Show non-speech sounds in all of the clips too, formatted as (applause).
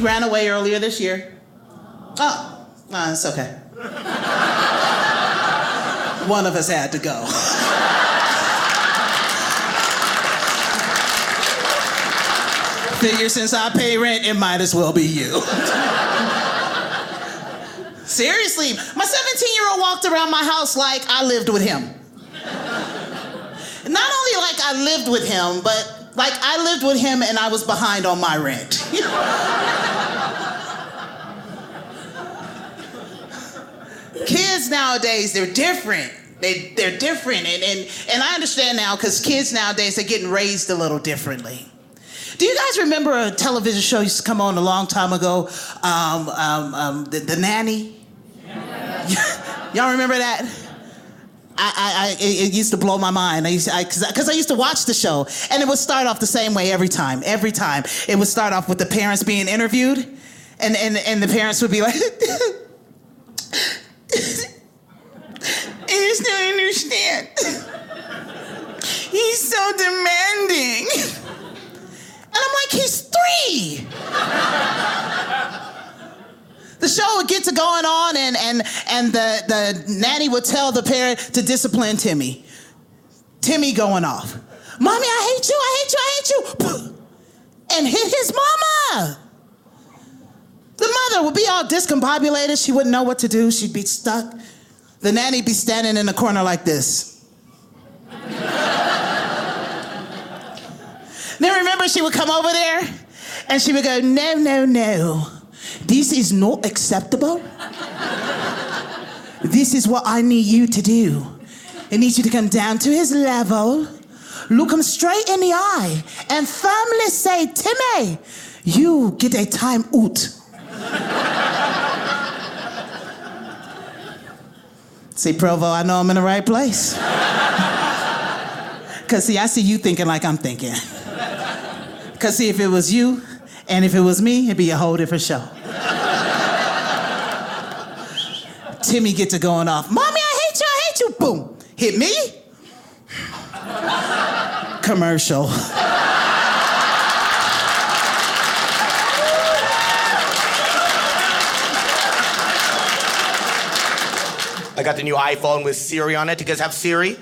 He ran away earlier this year. Oh, uh, it's okay. One of us had to go. Figure since I pay rent, it might as well be you. Seriously, my 17 year old walked around my house like I lived with him. Not only like I lived with him, but like I lived with him and I was behind on my rent. (laughs) kids nowadays, they're different. They, they're different. And, and, and I understand now because kids nowadays they're getting raised a little differently. Do you guys remember a television show used to come on a long time ago? Um, um, um, the, the Nanny? (laughs) Y'all remember that? I, I, it it used to blow my mind. I used I, cause, I- I used to watch the show, and it would start off the same way every time. Every time, it would start off with the parents being interviewed, and and and the parents would be like, "I just don't understand. He's so demanding." And I'm like, "He's three. the show would get to going on and and the, the nanny would tell the parent to discipline Timmy. Timmy going off. Mommy, I hate you, I hate you, I hate you. (laughs) And hit his mama. The mother would be all discombobulated. She wouldn't know what to do. She'd be stuck. The nanny be standing in the corner like this. (laughs) then remember she would come over there and she would go, no, no, no. This is not acceptable. This is what I need you to do. I need you to come down to his level, look him straight in the eye, and firmly say, Timmy, you get a time out. see, Provo, I know I'm in the right place. (laughs) Because, see, I see you thinking like I'm thinking. Because, see, if it was you and if it was me, it'd be a whole different show. Timmy get to going off. Mommy, I hate you, I hate you. Boom. Hit me. Commercial. I got the new iPhone with Siri on it. You guys have Siri?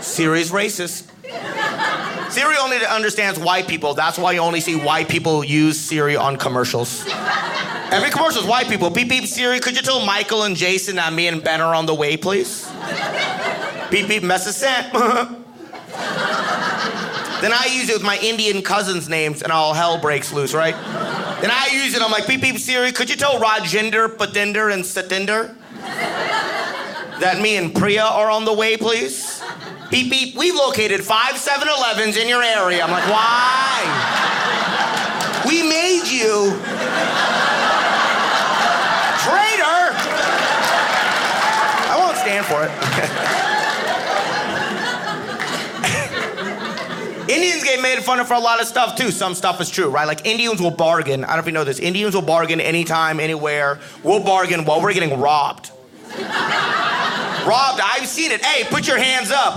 Siri's racist. Siri only understands white people. That's why you only see white people use Siri on commercials. Every commercial is white people. Beep beep Siri, could you tell Michael and Jason that me and Ben are on the way, please? beep beep message sent. (laughs) Then I use it with my Indian cousins' names, and all hell breaks loose, right? Then I use it. I'm like, beep beep Siri, could you tell Rajinder, Patinder, and Satinder that me and Priya are on the way, please? Beep beep. We've located five 7-Elevens in your area. I'm like, why? We made you. Traitor. I won't stand for it. (laughs) Indians get made fun of for a lot of stuff too. Some stuff is true, right? Like Indians will bargain. I don't know if you know this. Indians will bargain anytime, anywhere. We'll bargain while we're getting robbed. Robbed, I've seen it. Hey, put your hands up.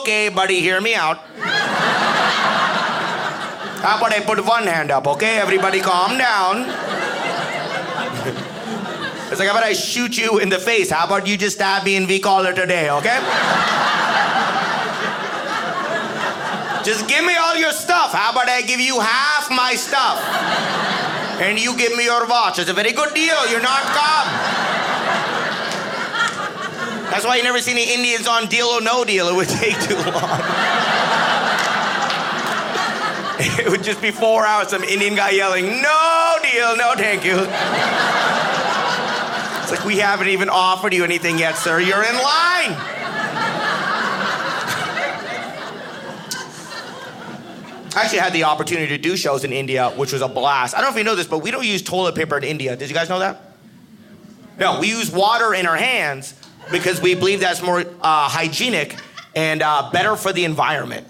Okay, buddy, hear me out. How about I put one hand up, okay? Everybody calm down. it's like, how about I shoot you in the face? How about you just stab me in V-collar today, okay? Just give me all your stuff. How about I give you half my stuff? And you give me your watch. It's a very good deal. You're not calm. That's why you never see any Indians on Deal or No Deal. It would take too long. (laughs) it would just be four hours, some Indian guy yelling, No deal, no thank you. It's like, we haven't even offered you anything yet, sir. You're in line. I actually had the opportunity to do shows in India, which was a blast. I don't know if you know this, but we don't use toilet paper in India. Did you guys know that? No, we use water in our hands because we believe that's more uh, hygienic and uh, better for the environment.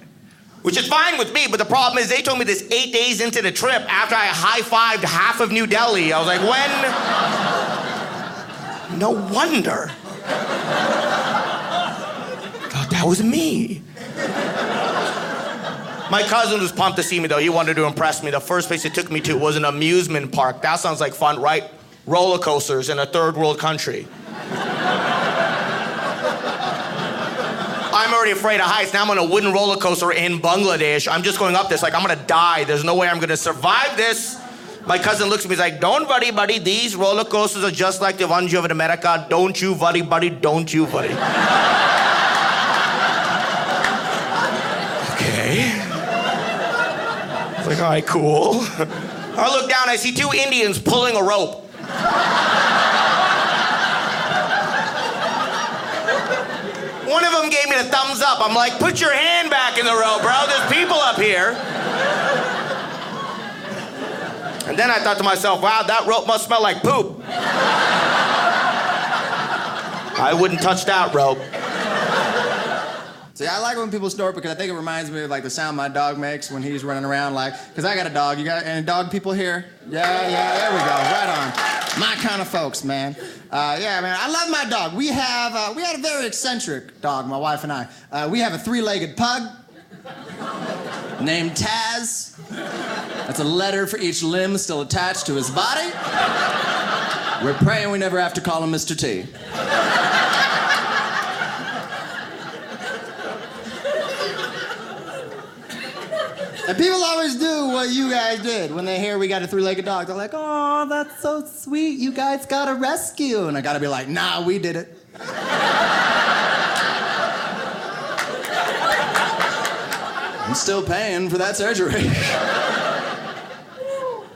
Which is fine with me, but the problem is they told me this eight days into the trip after I high fived half of New Delhi. I was like, when? No wonder. Thought that was me. My cousin was pumped to see me though. He wanted to impress me. The first place he took me to was an amusement park. That sounds like fun, right? Roller coasters in a third world country. I'm already afraid of heights. Now I'm on a wooden roller coaster in Bangladesh. I'm just going up this like I'm gonna die. There's no way I'm gonna survive this. My cousin looks at me, he's like, Don't worry, buddy. These roller coasters are just like the ones you have in America. Don't you worry, buddy. Don't you worry. (laughs) okay. It's like, all right, cool. (laughs) I look down, I see two Indians pulling a rope. The thumbs up. I'm like, put your hand back in the rope, bro. There's people up here. And then I thought to myself, wow, that rope must smell like poop. I wouldn't touch that rope. See, I like when people snort because I think it reminds me of like the sound my dog makes when he's running around. Like, cause I got a dog. You got any dog people here? Yeah, yeah. There we go. Right on. My kind of folks, man. Uh, yeah, man. I love my dog. We have uh, we had a very eccentric dog, my wife and I. Uh, we have a three-legged pug named Taz. That's a letter for each limb still attached to his body. We're praying we never have to call him Mr. T. And people always do what you guys did when they hear we got a three-legged dog. They're like, "Oh, that's so sweet. You guys got a rescue." And I got to be like, "Nah, we did it." I'm still paying for that surgery.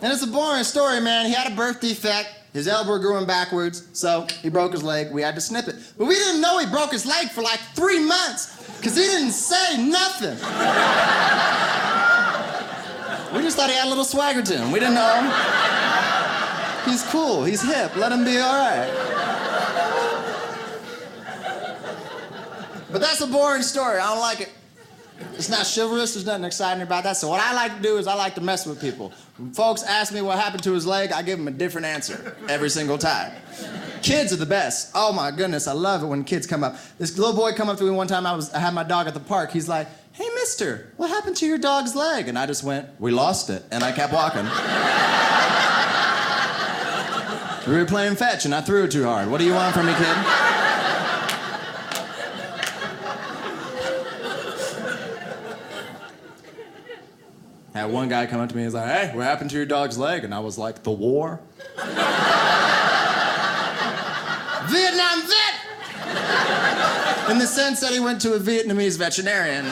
and it's a boring story, man. He had a birth defect. His elbow grew in backwards, so he broke his leg. We had to snip it. But we didn't know he broke his leg for like three months because he didn't say nothing. We just thought he had a little swagger to him. We didn't know. He's cool. He's hip. Let him be all right. But that's a boring story. I don't like it. It's not chivalrous. There's nothing exciting about that. So what I like to do is I like to mess with people. When folks ask me what happened to his leg, I give them a different answer every single time. Kids are the best. Oh my goodness, I love it when kids come up. This little boy come up to me one time. I was I had my dog at the park. He's like, "Hey, Mister, what happened to your dog's leg?" And I just went, "We lost it," and I kept walking. we were playing fetch, and I threw it too hard. What do you want from me, kid? Had one guy come up to me and was like, hey, what happened to your dog's leg? And I was like, the war. Vietnam vet! in the sense that he went to a Vietnamese veterinarian.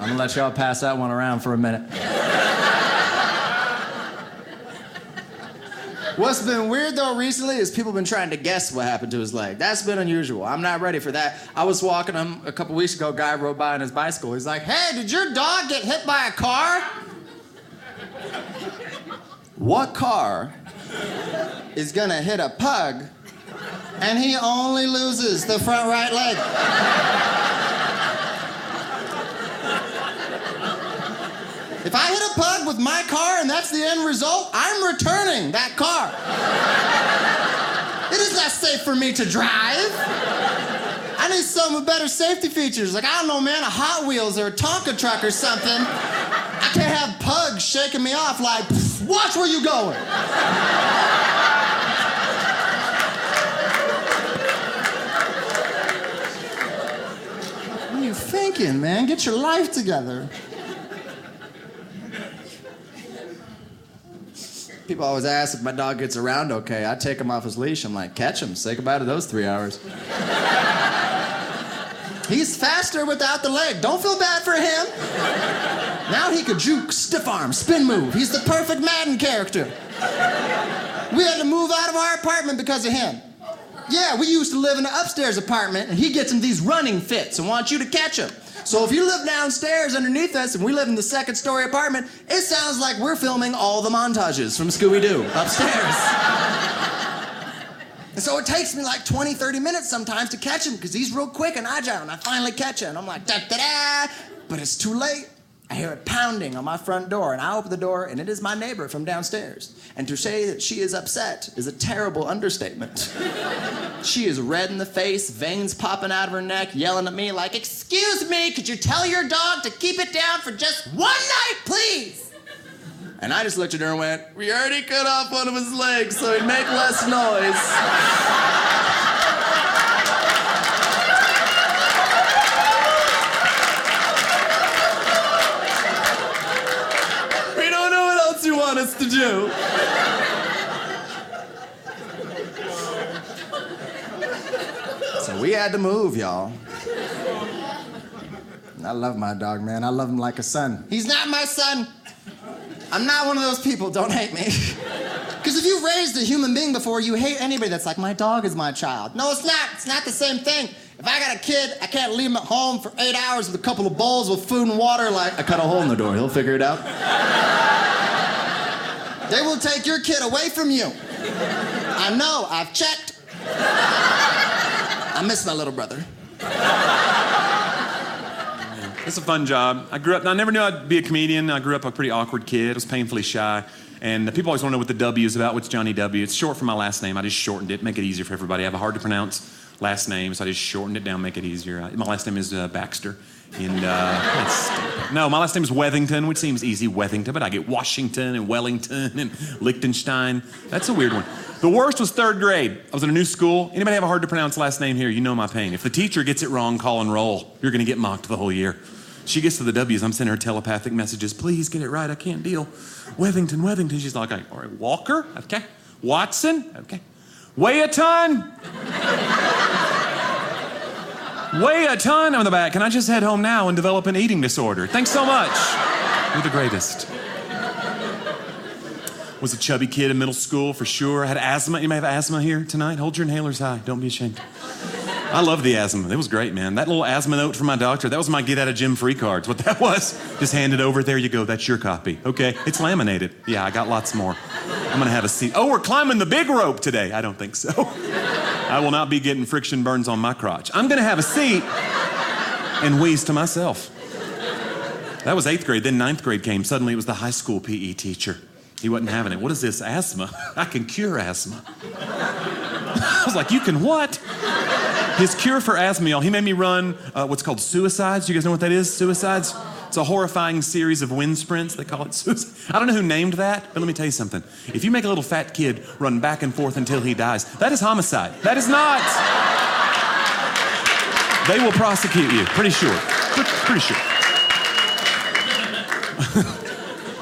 I'm gonna let y'all pass that one around for a minute. What's been weird though recently is people been trying to guess what happened to his leg. That's been unusual. I'm not ready for that. I was walking him a couple weeks ago. Guy rode by on his bicycle. He's like, "Hey, did your dog get hit by a car?" What car is gonna hit a pug and he only loses the front right leg? If I hit a pug with my car and that's the end result, I'm returning that car. it is not safe for me to drive. I need some with better safety features. Like, I don't know, man, a Hot Wheels or a Tonka truck or something. I can't have pugs shaking me off like, watch where you're going. what are you thinking, man? Get your life together. People always ask if my dog gets around okay. I take him off his leash. I'm like, catch him. Say goodbye to those three hours. He's faster without the leg. Don't feel bad for him. Now he could juke, stiff arm, spin move. He's the perfect Madden character. We had to move out of our apartment because of him. Yeah, we used to live in an upstairs apartment, and he gets in these running fits and wants you to catch him. So if you live downstairs underneath us and we live in the second story apartment, it sounds like we're filming all the montages from Scooby Doo upstairs. and so it takes me like 20, 30 minutes sometimes to catch him because he's real quick and agile, and I finally catch him. And I'm like, da da da, but it's too late. I hear it pounding on my front door, and I open the door, and it is my neighbor from downstairs. And to say that she is upset is a terrible understatement. (laughs) she is red in the face, veins popping out of her neck, yelling at me like, Excuse me, could you tell your dog to keep it down for just one night, please? And I just looked at her and went, We already cut off one of his legs so he'd make less noise. (laughs) We don't know what else you want us to do. So we had to move, y'all. I love my dog, man. I love him like a son. He's not my son. I'm not one of those people. Don't hate me. (laughs) Because if you've raised a human being before, you hate anybody that's like, my dog is my child. No, it's not. It's not the same thing. If I got a kid, I can't leave him at home for eight hours with a couple of bowls with food and water. Like, I cut a hole in the door. He'll figure it out. They will take your kid away from you. I know. I've checked. I miss my little brother. It's a fun job. I grew up, I never knew I'd be a comedian. I grew up a pretty awkward kid. I was painfully shy. And people always want to know what the W is about. What's Jonnie W? It's short for my last name. I just shortened it, make it easier for everybody. I have a hard to pronounce last name, so I just shortened it down, make it easier. My last name is uh, Baxter. And uh, no, my last name is Wethington, which seems easy, Wethington, but I get Washington and Wellington and Liechtenstein. That's a weird one. The worst was third grade. I was in a new school. Anybody have a hard to pronounce last name here? You know my pain. If the teacher gets it wrong, call and roll. You're going to get mocked the whole year. She gets to the W's. I'm sending her telepathic messages. Please get it right. I can't deal. Wethington, Wethington. She's like, all right, Walker. Okay. Watson. Okay. Weigh a ton. Weigh a ton on the back. Can I just head home now and develop an eating disorder? Thanks so much. You're the greatest. Was a chubby kid in middle school for sure. Had asthma. You may have asthma here tonight. Hold your inhalers high. Don't be ashamed. I love the asthma. It was great, man. That little asthma note from my doctor, that was my get out of gym free cards. What that (laughs) was, just hand it over. There you go. That's your copy. Okay. It's laminated. Yeah, I got lots more. I'm going to have a seat. Oh, we're climbing the big rope today. I don't think so. (laughs) I will not be getting friction burns on my crotch. I'm going to have a seat and wheeze to myself. That was eighth grade. Then ninth grade came. Suddenly it was the high school PE teacher. He wasn't having it. What is this? Asthma? (laughs) I can cure asthma. (laughs) I was like, you can what? His cure for asthma, y'all, he made me run uh, what's called suicides. You guys know what that is? Suicides? It's a horrifying series of wind sprints. They call it suicide. (laughs) I don't know who named that, but let me tell you something. If you make a little fat kid run back and forth until he dies, that is homicide. That is not. They will prosecute you, pretty sure. Pretty sure. (laughs)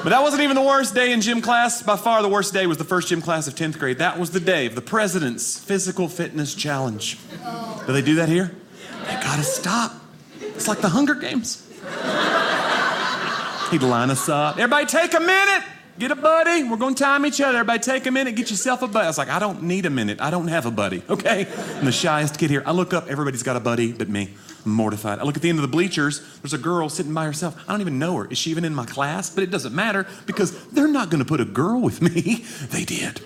But that wasn't even the worst day in gym class. By far, the worst day was the first gym class of 10th grade. That was the day of the President's Physical Fitness Challenge. Do they do that here? They gotta stop. It's like the Hunger Games. He'd line us up. Everybody take a minute. Get a buddy. We're to time each other. Everybody take a minute. Get yourself a buddy. I was like, I don't need a minute. I don't have a buddy, okay? I'm the shyest kid here. I look up. Everybody's got a buddy but me. Mortified. I look at the end of the bleachers. There's a girl sitting by herself. I don't even know her. Is she even in my class? But it doesn't matter because they're not going to put a girl with me. (laughs) They did.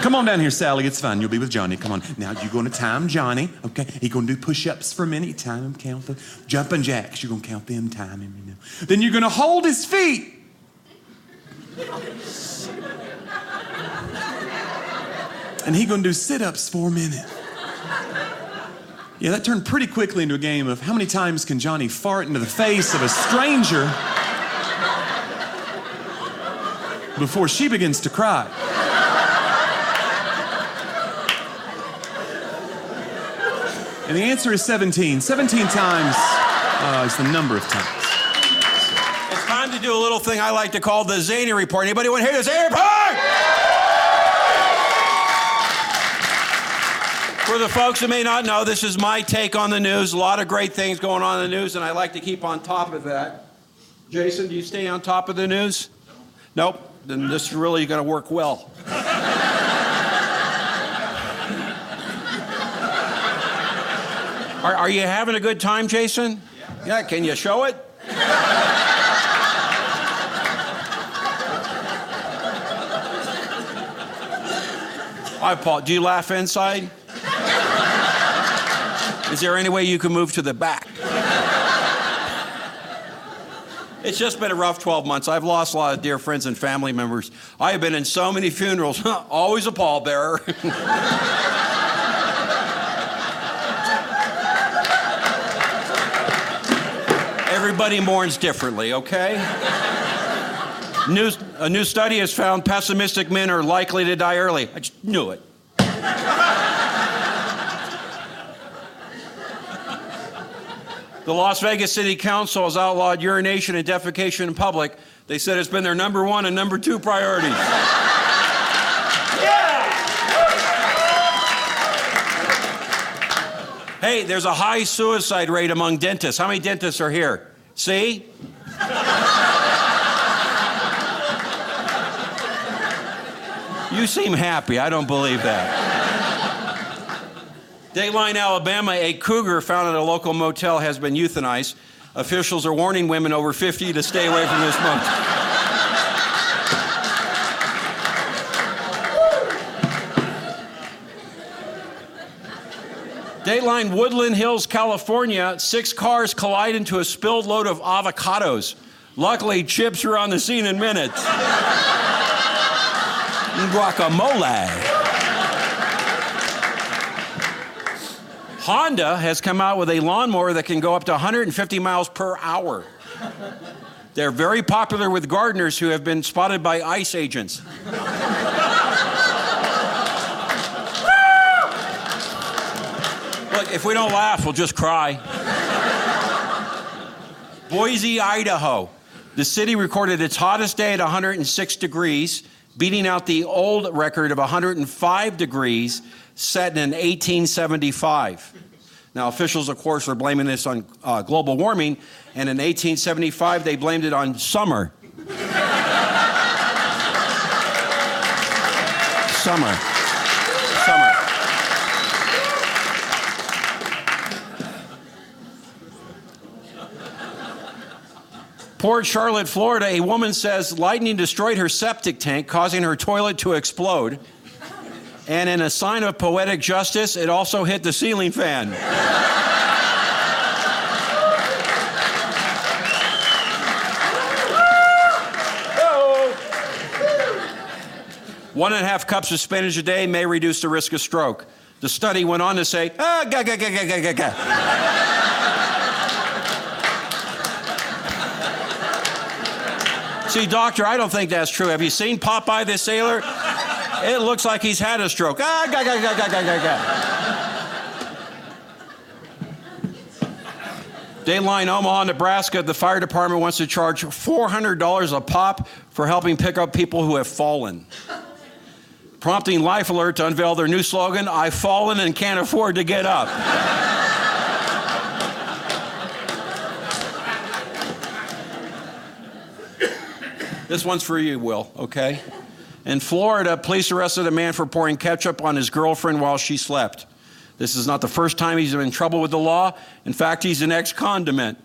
Come on down here, Sally. It's fine. You'll be with Jonnie. Come on. Now you're going to time Jonnie. Okay. He's going to do push-ups for a minute. Time him, count the jumping jacks. You're going to count them, time him. You know. Then you're going to hold his feet. And he's going to do sit-ups for a minute. Yeah, that turned pretty quickly into a game of how many times can Jonnie fart into the face of a stranger before she begins to cry. And the answer is 17. 17 times uh, is the number of times. It's time to do a little thing I like to call the Zany Report. Anybody want to hear the Zany Report? For the folks who may not know, this is my take on the news. A lot of great things going on in the news, and I like to keep on top of that. Jason, do you stay on top of the news? Nope. Then this is really going to work well. Are, are you having a good time, Jason? Yeah. yeah can you show it? I Paul. Do you laugh inside? Is there any way you can move to the back? It's just been a rough 12 months. I've lost a lot of dear friends and family members. I have been in so many funerals, (laughs) always a pallbearer. (laughs) Everybody mourns differently, okay? New, a new study has found pessimistic men are likely to die early. I just knew it. The Las Vegas City Council has outlawed urination and defecation in public. They said it's been their number one and number two priorities. (laughs) Hey, there's a high suicide rate among dentists. How many dentists are here? See? you seem happy. I don't believe that. Dateline, Alabama, a cougar found at a local motel has been euthanized. Officials are warning women over 50 to stay away from this motel. Dateline Woodland Hills, California, six cars collide into a spilled load of avocados. Luckily, chips were on the scene in minutes. Guacamole. Honda has come out with a lawnmower that can go up to 150 miles per hour. They're very popular with gardeners who have been spotted by ICE agents. Look, if we don't laugh, we'll just cry. Boise, Idaho. The city recorded its hottest day at 106 degrees, beating out the old record of 105 degrees set in 1875. Now, officials, of course, are blaming this on uh, global warming, and in 1875 they blamed it on summer. (laughs) summer. Summer. Port Charlotte, Florida, a woman says lightning destroyed her septic tank, causing her toilet to explode. And in a sign of poetic justice, it also hit the ceiling fan. (laughs) One and a half cups of spinach a day may reduce the risk of stroke. The study went on to say, ah, ga, ga, ga, ga, ga, ga. See, doctor, I don't think that's true. Have you seen Popeye the Sailor? It looks like he's had a stroke. Ah, ga, ga, ga, ga, ga, ga, ga. Dateline, Omaha, Nebraska, the fire department wants to charge $400 a pop for helping pick up people who have fallen. Prompting Life Alert to unveil their new slogan I've fallen and can't afford to get up. This one's for you, Will, okay? In Florida, police arrested a man for pouring ketchup on his girlfriend while she slept. This is not the first time he's in trouble with the law. In fact, he's an ex condiment.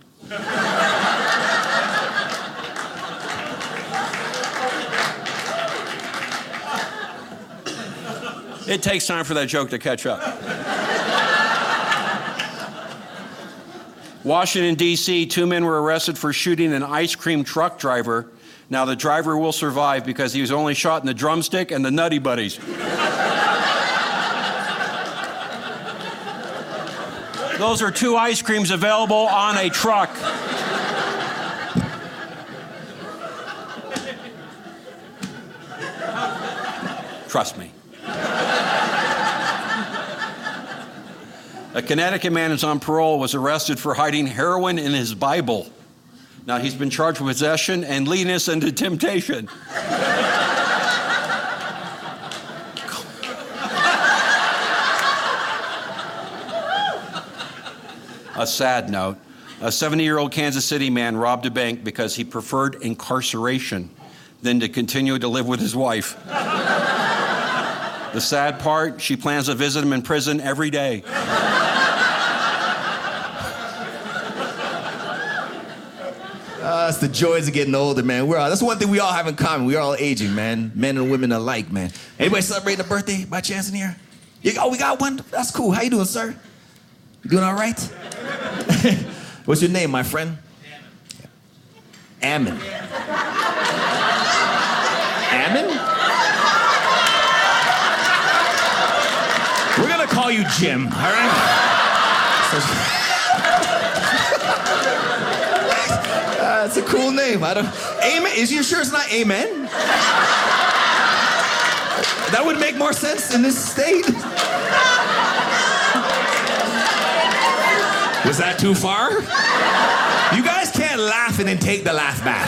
it takes time for that joke to catch up. Washington, D.C., two men were arrested for shooting an ice cream truck driver. Now, the driver will survive because he was only shot in the drumstick and the nutty buddies. Those are two ice creams available on a truck. Trust me. A Connecticut man who's on parole was arrested for hiding heroin in his Bible. Now he's been charged with possession and leading us into temptation. A sad note a 70 year old Kansas City man robbed a bank because he preferred incarceration than to continue to live with his wife. the sad part, she plans to visit him in prison every day. It's the joys of getting older, man. We're all, that's one thing we all have in common. We're all aging, man. Men and women alike, man. Anybody celebrating a birthday by chance in here? You, oh, we got one. That's cool. How you doing, sir? You doing all right? (laughs) What's your name, my friend? Ammon. Ammon? We're gonna call you Jim, all right? Uh, it's a cool name. I don't. Amen. Is you sure it's not Amen? That would make more sense in this state. Was that too far? You guys can't laugh and then take the laugh back.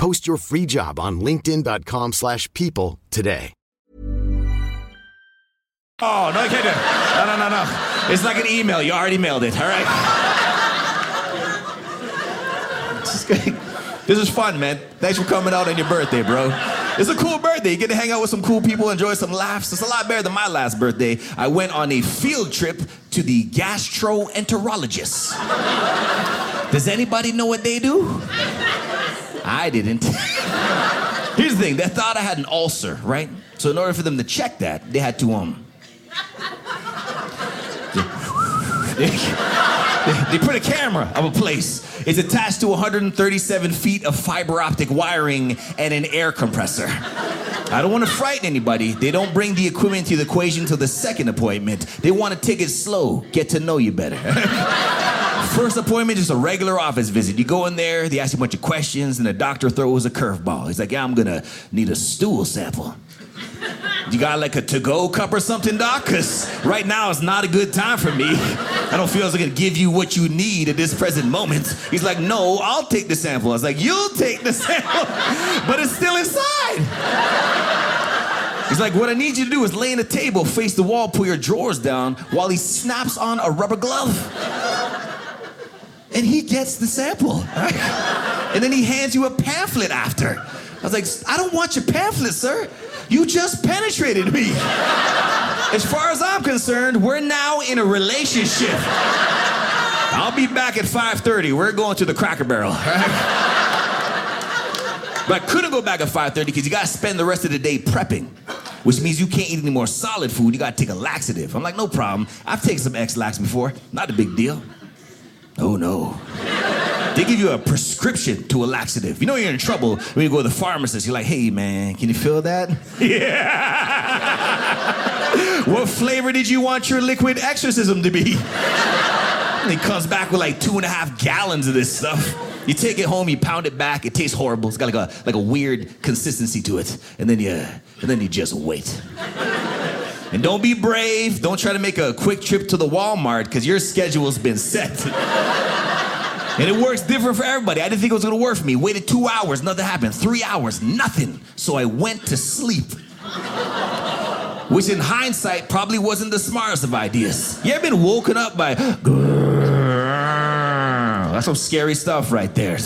Post your free job on linkedin.com/people slash people today. Oh, no, it. No, no, no, no. It's like an email. You already mailed it, all right? (laughs) this is fun, man. Thanks for coming out on your birthday, bro. It's a cool birthday. You get to hang out with some cool people, enjoy some laughs. It's a lot better than my last birthday. I went on a field trip to the gastroenterologist. Does anybody know what they do? I didn't. (laughs) Here's the thing, they thought I had an ulcer, right? So in order for them to check that, they had to um (laughs) they, they put a camera of a place. It's attached to 137 feet of fiber optic wiring and an air compressor. I don't want to frighten anybody. They don't bring the equipment to the equation till the second appointment. They want to take it slow, get to know you better. (laughs) First appointment, just a regular office visit. You go in there, they ask you a bunch of questions, and the doctor throws a curveball. He's like, Yeah, I'm gonna need a stool sample. You got like a to-go cup or something, doc? Cause right now it's not a good time for me. I don't feel as I can give you what you need at this present moment. He's like, no, I'll take the sample. I was like, you'll take the (laughs) sample, but it's still inside. He's like, what I need you to do is lay on a table, face the wall, pull your drawers down while he snaps on a rubber glove. And he gets the sample. right? And then he hands you a pamphlet after. I was like, I don't want your pamphlet, sir. You just penetrated me. As far as I'm concerned, we're now in a relationship. I'll be back at 5:30. We're going to the Cracker Barrel. But I couldn't go back at 5:30 because you gotta spend the rest of the day prepping, which means you can't eat any more solid food. You gotta take a laxative. I'm like, no problem. I've taken some Ex-Lax before. Not a big deal. Oh no. They give you a prescription to a laxative. You know you're in trouble when you go to the pharmacist. You're like, hey man, can you feel that? (laughs) Yeah. what flavor did you want your liquid exorcism to be? And he comes back with like two and a half gallons of this stuff. You take it home, you pound it back. It tastes horrible. It's got like a like a weird consistency to it, and then you and then you just wait. And don't be brave. Don't try to make a quick trip to the Walmart because your schedule's been set. and it works different for everybody. I didn't think it was gonna work for me. Waited two hours, nothing happened. Three hours, nothing. So I went to sleep. Which in hindsight probably wasn't the smartest of ideas. You ever been woken up by that's some scary stuff right there.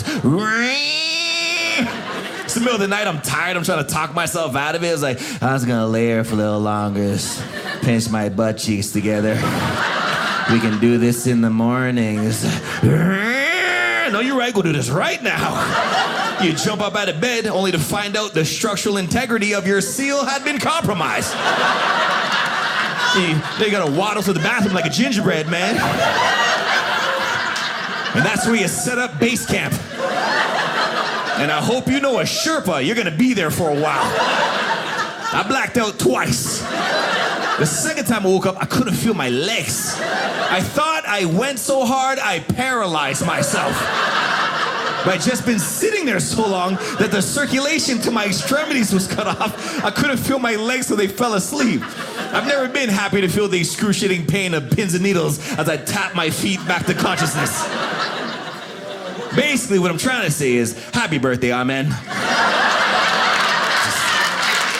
The middle of the night, I'm tired, I'm trying to talk myself out of it. It's like, I was gonna lay here for a little longer, just pinch my butt cheeks together. We can do this in the mornings. No, you're right, go do this right now. You jump up out of bed only to find out the structural integrity of your seal had been compromised. You gotta waddle to the bathroom like a gingerbread man. And that's where you set up base camp. And I hope you know a Sherpa, you're gonna be there for a while. I blacked out twice. The second time I woke up, I couldn't feel my legs. I thought I went so hard, I paralyzed myself. But I'd just been sitting there so long that the circulation to my extremities was cut off. I couldn't feel my legs so they fell asleep. I've never been happy to feel the excruciating pain of pins and needles as I tap my feet back to consciousness. Basically, what I'm trying to say is, happy birthday, Amen. Just,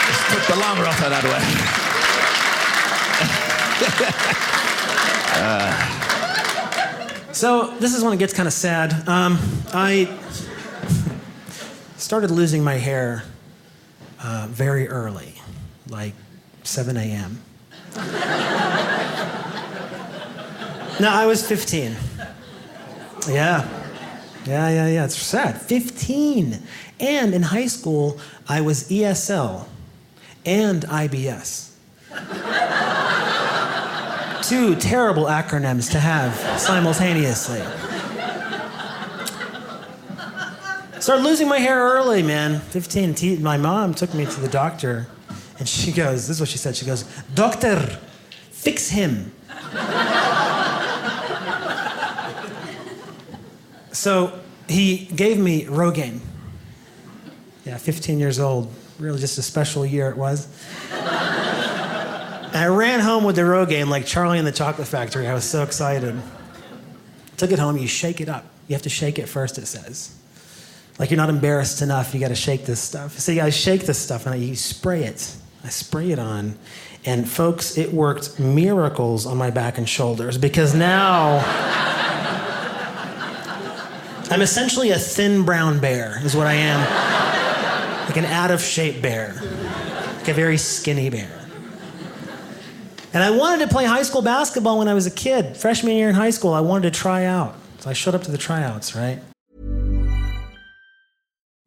just took the long route the way. So this is when it gets kind of sad. Um, I started losing my hair uh, very early, like 7 a.m. (laughs) no, I was 15. Yeah. Yeah, yeah, yeah. It's sad. 15. And in high school, I was ESL and IBS. Two terrible acronyms to have simultaneously. Started losing my hair early, man. 15. T- my mom took me to the doctor, and she goes, This is what she said. She goes, Doctor, fix him. So he gave me Rogaine. Yeah, 15 years old. Really just a special year it was. I ran home with the Rogaine like Charlie in the Chocolate Factory. I was so excited. Took it home, you shake it up. You have to shake it first, it says. Like you're not embarrassed enough, you gotta shake this stuff. So you gotta shake this stuff and you spray it. I spray it on. And folks, it worked miracles on my back and shoulders because now I'm essentially a thin brown bear, is what I am. Like an out of shape bear, like a very skinny bear. And I wanted to play high school basketball when I was a kid. Freshman year in high school, I wanted to try out. So I showed up to the tryouts, right?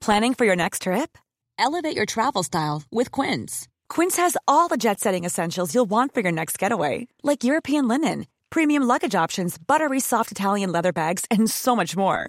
Planning for your next trip? Elevate your travel style with Quince. Quince has all the jet setting essentials you'll want for your next getaway, like European linen, premium luggage options, buttery soft Italian leather bags, and so much more.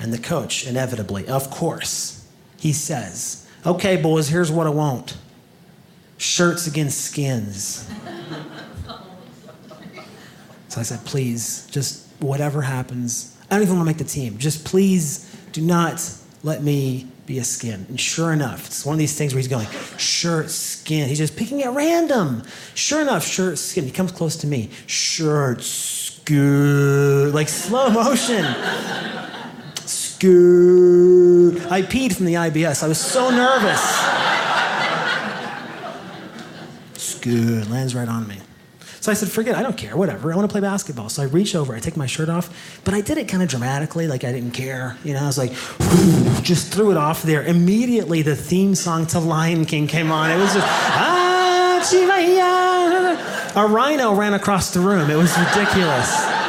And the coach, inevitably, of course, he says, Okay, boys, here's what I want shirts against skins. so I said, Please, just whatever happens. I don't even want to make the team. Just please do not let me be a skin. And sure enough, it's one of these things where he's going, shirt, skin. He's just picking at random. Sure enough, shirt, skin. He comes close to me. Shirt, skin. Like slow motion. I peed from the IBS. I was so nervous. Scoot. Lands right on me. So I said, forget it, I don't care, whatever. I want to play basketball. So I reach over, I take my shirt off, but I did it kind of dramatically, like I didn't care. You know, I was like, just threw it off there. Immediately, the theme song to Lion King came on. It was just, ah, chivaya. A rhino ran across the room. It was ridiculous.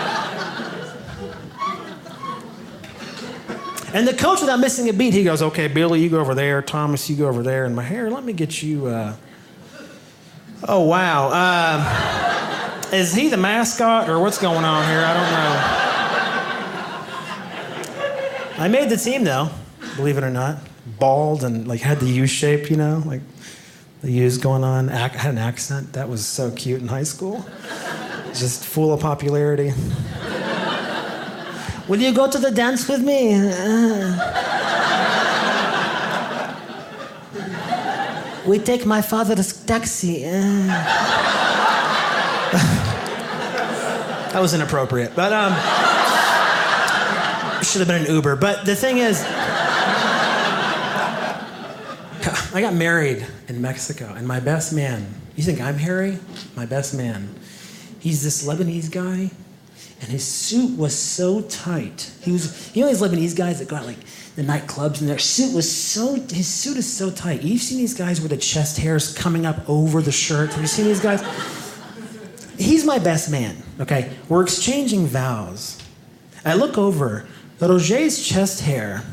And the coach, without missing a beat, he goes, okay, Billy, you go over there. Thomas, you go over there. And my hair, let me get you. Uh... Oh, wow. Uh... Is he the mascot or what's going on here? I don't know. I made the team though, believe it or not. Bald and like had the U shape, you know, like the U's going on. I had an accent. That was so cute in high school. Just full of popularity. Will you go to the dance with me? we take my father's taxi. That was inappropriate. But um should have been an Uber. But the thing is I got married in Mexico and my best man, you think I'm Harry? My best man. He's this Lebanese guy and his suit was so tight. He was—he always you know these guys that go out like the nightclubs and their suit was so his suit is so tight. You've seen these guys with the chest hairs coming up over the shirt. Have you seen these guys? he's my best man, okay? We're exchanging vows. I look over, Roger's chest hair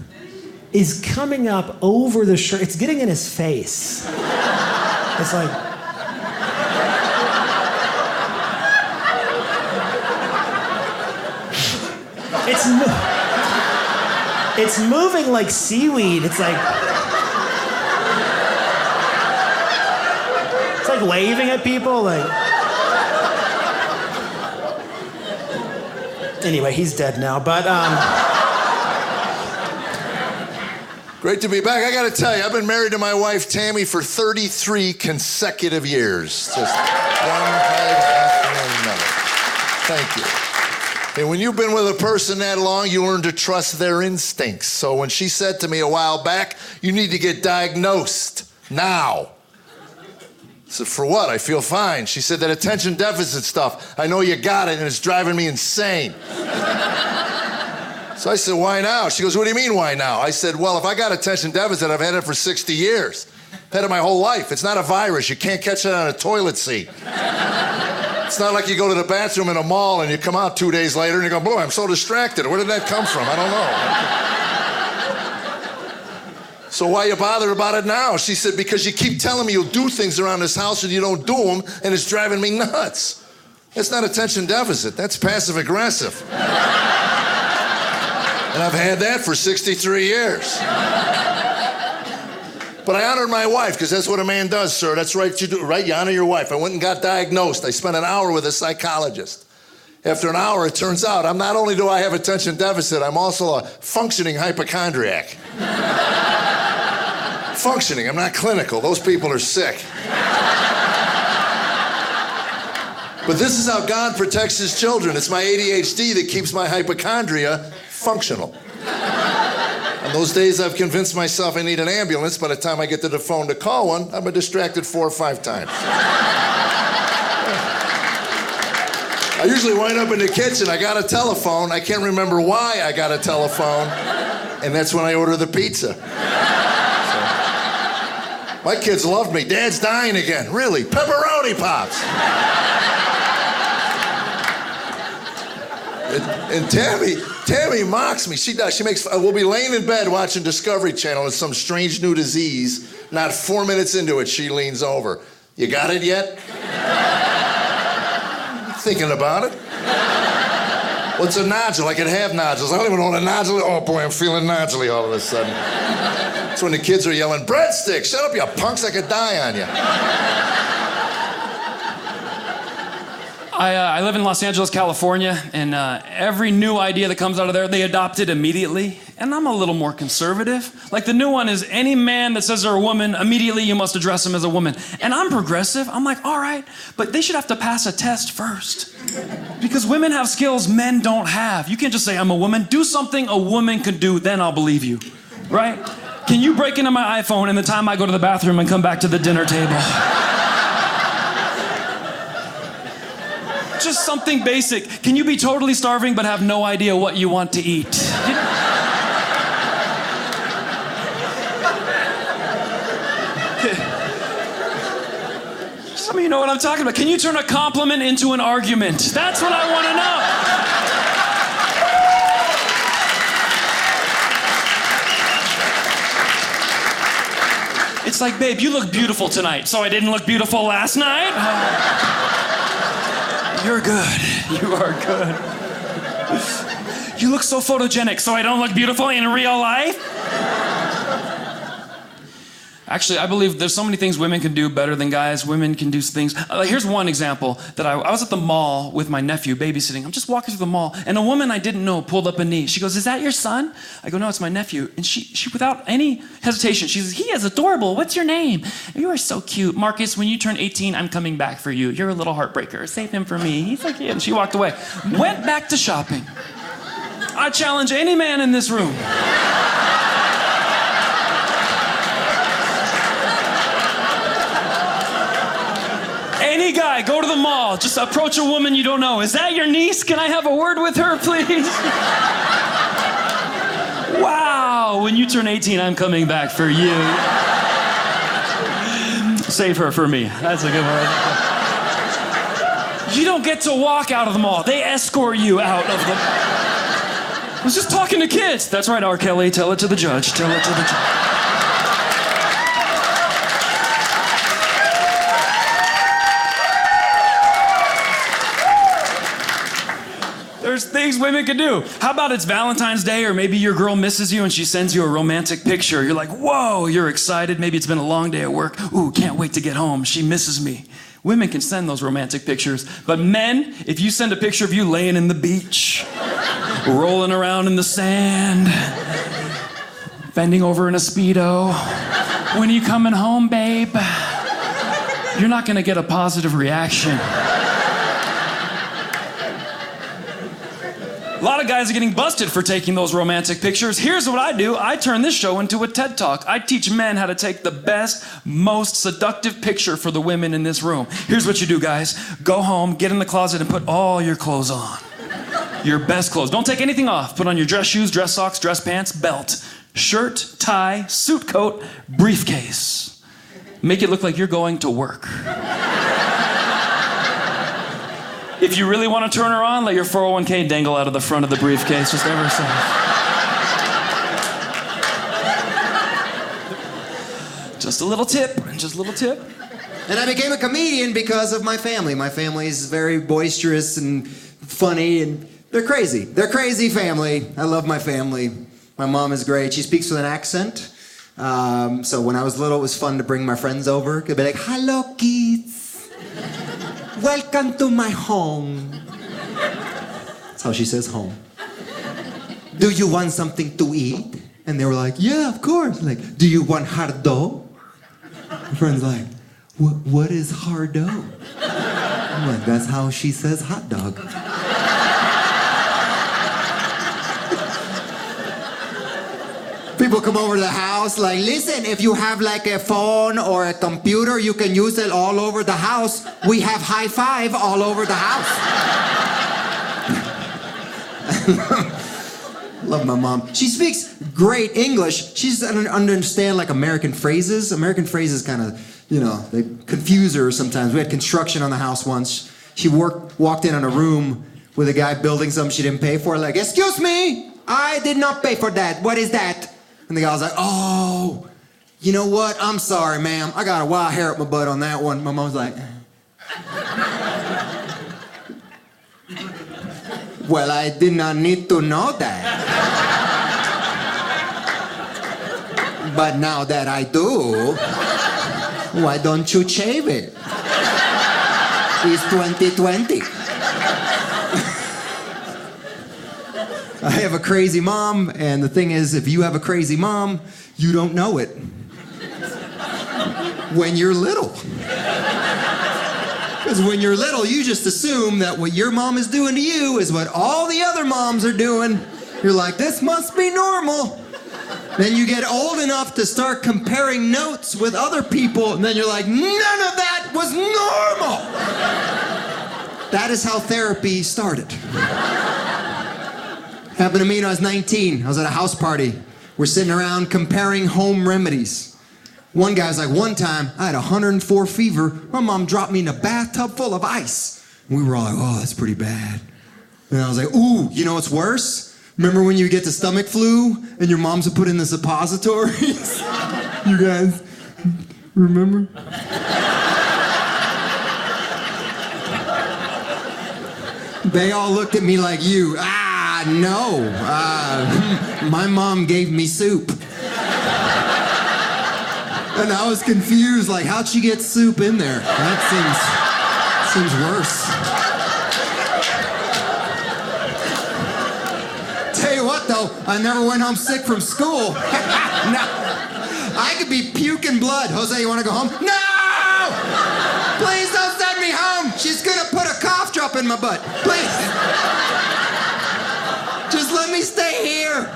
is coming up over the shirt. It's getting in his face. It's like, it's it's moving like seaweed. It's like it's like waving at people like Anyway, he's dead now, but um. Great to be back. I got to tell you, I've been married to my wife Tammy for 33 consecutive years. Just one after another. Thank you. And when you've been with a person that long, you learn to trust their instincts. So when she said to me a while back, you need to get diagnosed now. I said, For what? I feel fine. She said, That attention deficit stuff. I know you got it, and it's driving me insane. so I said, Why now? She goes, What do you mean, why now? I said, Well, if I got attention deficit, I've had it for 60 years. I've had it my whole life. It's not a virus. You can't catch it on a toilet seat. It's not like you go to the bathroom in a mall and you come out two days later and you go, Boy, I'm so distracted. Where did that come from? I don't know. So why you bother about it now? She said, because you keep telling me you'll do things around this house and you don't do them, and it's driving me nuts. That's not attention deficit. That's passive aggressive. and I've had that for 63 years. But I honored my wife because that's what a man does, sir. That's right. You do right. You honor your wife. I went and got diagnosed. I spent an hour with a psychologist. After an hour, it turns out I'm not only do I have attention deficit, I'm also a functioning hypochondriac (laughs) functioning. I'm not clinical. Those people are sick. But this is how God protects his children. It's my ADHD that keeps my hypochondria functional. Those days, I've convinced myself I need an ambulance. By the time I get to the phone to call one, been distracted four or five times. I usually wind up in the kitchen. I got a telephone. I can't remember why I got a telephone. And that's when I order the pizza. So, my kids love me. Dad's dying again. Really? Pepperoni pops. And, and Tammy, Tammy mocks me. She does. She makes. Uh, we'll be laying in bed watching Discovery Channel and some strange new disease. Not four minutes into it, she leans over. You got it yet? (laughs) Thinking about it. What's a nodule? I could have nodules. I don't even know what a nodule. Oh boy, I'm feeling noduley all of a sudden. That's when the kids are yelling, breadsticks, shut up, you punks, I could die on you. I, uh, I live in Los Angeles, California, and uh, every new idea that comes out of there, they adopt it immediately. And I'm a little more conservative. Like the new one is any man that says they're a woman, immediately you must address him as a woman. And I'm progressive. I'm like, all right, but they should have to pass a test first. Because women have skills men don't have. You can't just say, I'm a woman. Do something a woman can do, then I'll believe you. Right? Can you break into my iPhone in the time I go to the bathroom and come back to the dinner table? Just something basic. Can you be totally starving but have no idea what you want to eat? Some of you know what I'm talking about. Can you turn a compliment into an argument? That's what I want to know. It's like, babe, you look beautiful tonight, so I didn't look beautiful last night. You're good. You are good. You look so photogenic, so I don't look beautiful in real life. Actually, I believe there's so many things women can do better than guys. Women can do things. Uh, here's one example that I, I was at the mall with my nephew babysitting. I'm just walking through the mall, and a woman I didn't know pulled up a knee. She goes, "Is that your son?" I go, "No, it's my nephew." And she, she without any hesitation, she says, "He is adorable. What's your name?" You are so cute, Marcus. When you turn 18, I'm coming back for you. You're a little heartbreaker. Save him for me. He's so cute. And she walked away. Went back to shopping. I challenge any man in this room. Any guy, go to the mall, just approach a woman you don't know. Is that your niece? Can I have a word with her, please? (laughs) wow, when you turn 18, I'm coming back for you. Save her for me. That's a good one. You don't get to walk out of the mall. They escort you out of the I was just talking to kids. That's right, R. Kelly. Tell it to the judge. Tell it to the judge. There's things women can do. How about it's Valentine's Day, or maybe your girl misses you and she sends you a romantic picture. You're like, whoa, you're excited. Maybe it's been a long day at work. Ooh, can't wait to get home. She misses me. Women can send those romantic pictures. But men, if you send a picture of you laying in the beach, rolling around in the sand, bending over in a Speedo, when are you coming home, babe? You're not gonna get a positive reaction. A lot of guys are getting busted for taking those romantic pictures. Here's what I do I turn this show into a TED Talk. I teach men how to take the best, most seductive picture for the women in this room. Here's what you do, guys go home, get in the closet, and put all your clothes on. Your best clothes. Don't take anything off. Put on your dress shoes, dress socks, dress pants, belt, shirt, tie, suit coat, briefcase. Make it look like you're going to work. If you really want to turn her on, let your 401k dangle out of the front of the briefcase, just ever so. Just a little tip, just a little tip. And I became a comedian because of my family. My family is very boisterous and funny, and they're crazy. They're crazy family. I love my family. My mom is great. She speaks with an accent. Um, so when I was little, it was fun to bring my friends over. Could be like, "Hello, kids. Welcome to my home." That's how she says home. Do you want something to eat? And they were like, "Yeah, of course." Like, do you want hard dough? My friend's like, what, is hard dough? I'm like, that's how she says hot dog. People come over to the house, like, listen, if you have like a phone or a computer, you can use it all over the house. We have high five all over the house. (laughs) Love my mom. She speaks great English. She doesn't understand like American phrases. American phrases kind of, you know, they confuse her sometimes. We had construction on the house once. She worked, walked in on a room with a guy building something she didn't pay for. Like, excuse me, I did not pay for that. What is that? And the guy was like, oh, you know what? I'm sorry, ma'am. I got a wild hair up my butt on that one. My mom's like, well, I did not need to know that. But now that I do, why don't you shave it? It's 2020. I have a crazy mom, and the thing is, if you have a crazy mom, you don't know it when you're little. Because when you're little, you just assume that what your mom is doing to you is what all the other moms are doing. You're like, this must be normal. Then you get old enough to start comparing notes with other people, and then you're like, none of that was normal. That is how therapy started. Happened to me when I was 19. I was at a house party. We're sitting around comparing home remedies. One guy's like, one time I had 104 fever. My mom dropped me in a bathtub full of ice. We were all like, oh, that's pretty bad. And I was like, ooh, you know what's worse? Remember when you get the stomach flu and your moms would put in the suppositories? (laughs) you guys remember? They all looked at me like you. Ah, no. Uh, (laughs) my mom gave me soup. And I was confused, like, how'd she get soup in there? That seems seems worse. Tell you what, though, I never went home sick from school. (laughs) no. I could be puking blood. Jose, you want to go home? No! Please don't send me home. She's gonna put a cough drop in my butt. Please. Just let me stay here.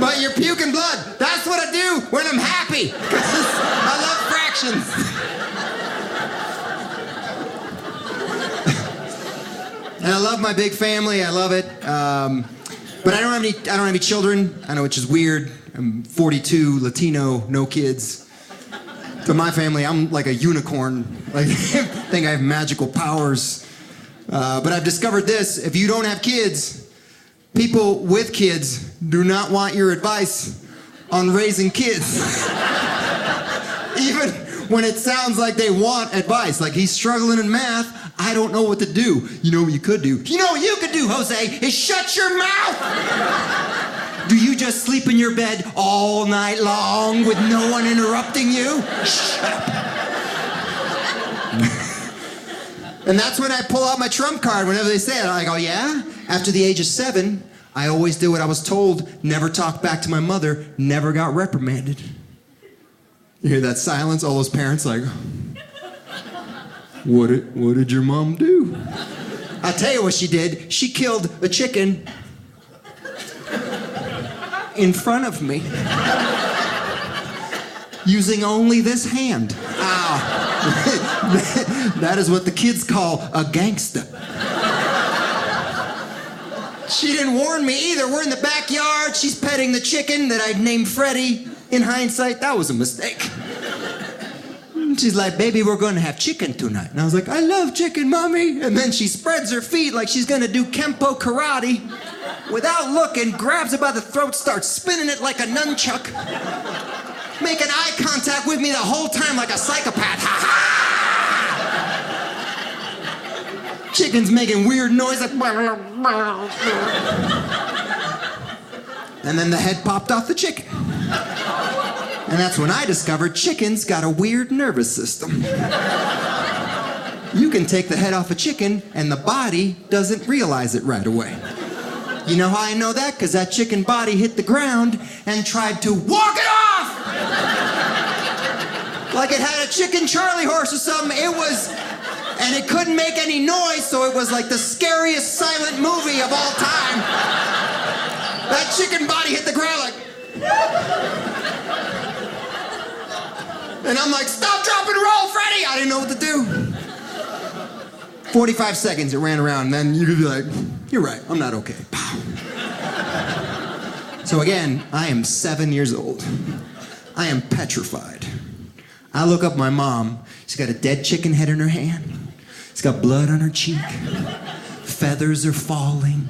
But you're puking blood. That's what I do when I'm happy. (laughs) I love fractions. (laughs) and I love my big family. I love it. Um, but I don't have any. I don't have any children. I know, which is weird. I'm 42, Latino, no kids. To my family, I'm like a unicorn. (laughs) Like, think I have magical powers. Uh, but I've discovered this: if you don't have kids, people with kids do not want your advice on raising kids. (laughs) Even when it sounds like they want advice, like he's struggling in math, I don't know what to do. You know what you could do? You know what you could do, Jose, is shut your mouth! (laughs) Do you just sleep in your bed all night long with no one interrupting you? Shut up. (laughs) and that's when I pull out my trump card whenever they say it. I go, oh, yeah? After the age of seven, I always did what I was told, never talked back to my mother, never got reprimanded. You hear that silence? All those parents like, what did, what did your mom do? I'll tell you what she did. She killed a chicken in front of me using only this hand. (laughs) That is what the kids call a gangster. She didn't warn me either. We're in the backyard. She's petting the chicken that I'd named Freddie. In hindsight, that was a mistake. She's like, baby, we're going to have chicken tonight. And I was like, I love chicken, mommy. And then she spreads her feet like she's going to do Kempo karate. Without looking, grabs it by the throat, starts spinning it like a nunchuck. Making eye contact with me the whole time like a psychopath. Ha ha! Chicken's making weird noise like. And then the head popped off the chicken. And that's when I discovered chickens got a weird nervous system. You can take the head off a chicken and the body doesn't realize it right away. You know how I know that? Because that chicken body hit the ground and tried to walk it off! like it had a chicken Charlie horse or something. It was. And it couldn't make any noise, so it was like the scariest silent movie of all time. That chicken body hit the ground like. And I'm like, stop, drop, and roll, Freddie! I didn't know what to do. 45 seconds it ran around, and then you could be like, you're right, I'm not okay. So again, I am seven years old. I am petrified. I look up my mom. She's got a dead chicken head in her hand. She's got blood on her cheek. Feathers are falling.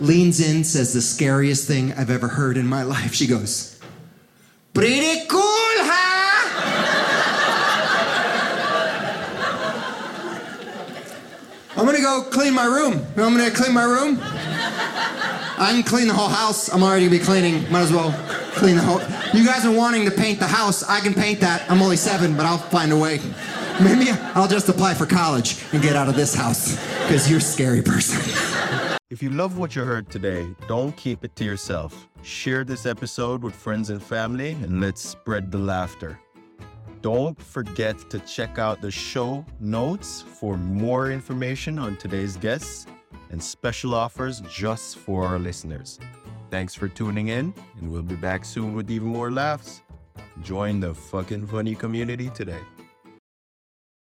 Leans in, says the scariest thing I've ever heard in my life. She goes, Pretty cool, huh? I'm gonna go clean my room. I'm gonna clean my room. I can clean the whole house. I'm already gonna be cleaning. Might as well clean the whole. You guys are wanting to paint the house. I can paint that. I'm only seven, but I'll find a way. Maybe I'll just apply for college and get out of this house because you're a scary person. If you love what you heard today, don't keep it to yourself. Share this episode with friends and family and let's spread the laughter. Don't forget to check out the show notes for more information on today's guests and special offers just for our listeners. Thanks for tuning in, and we'll be back soon with even more laughs. Join the FOQN funny community today.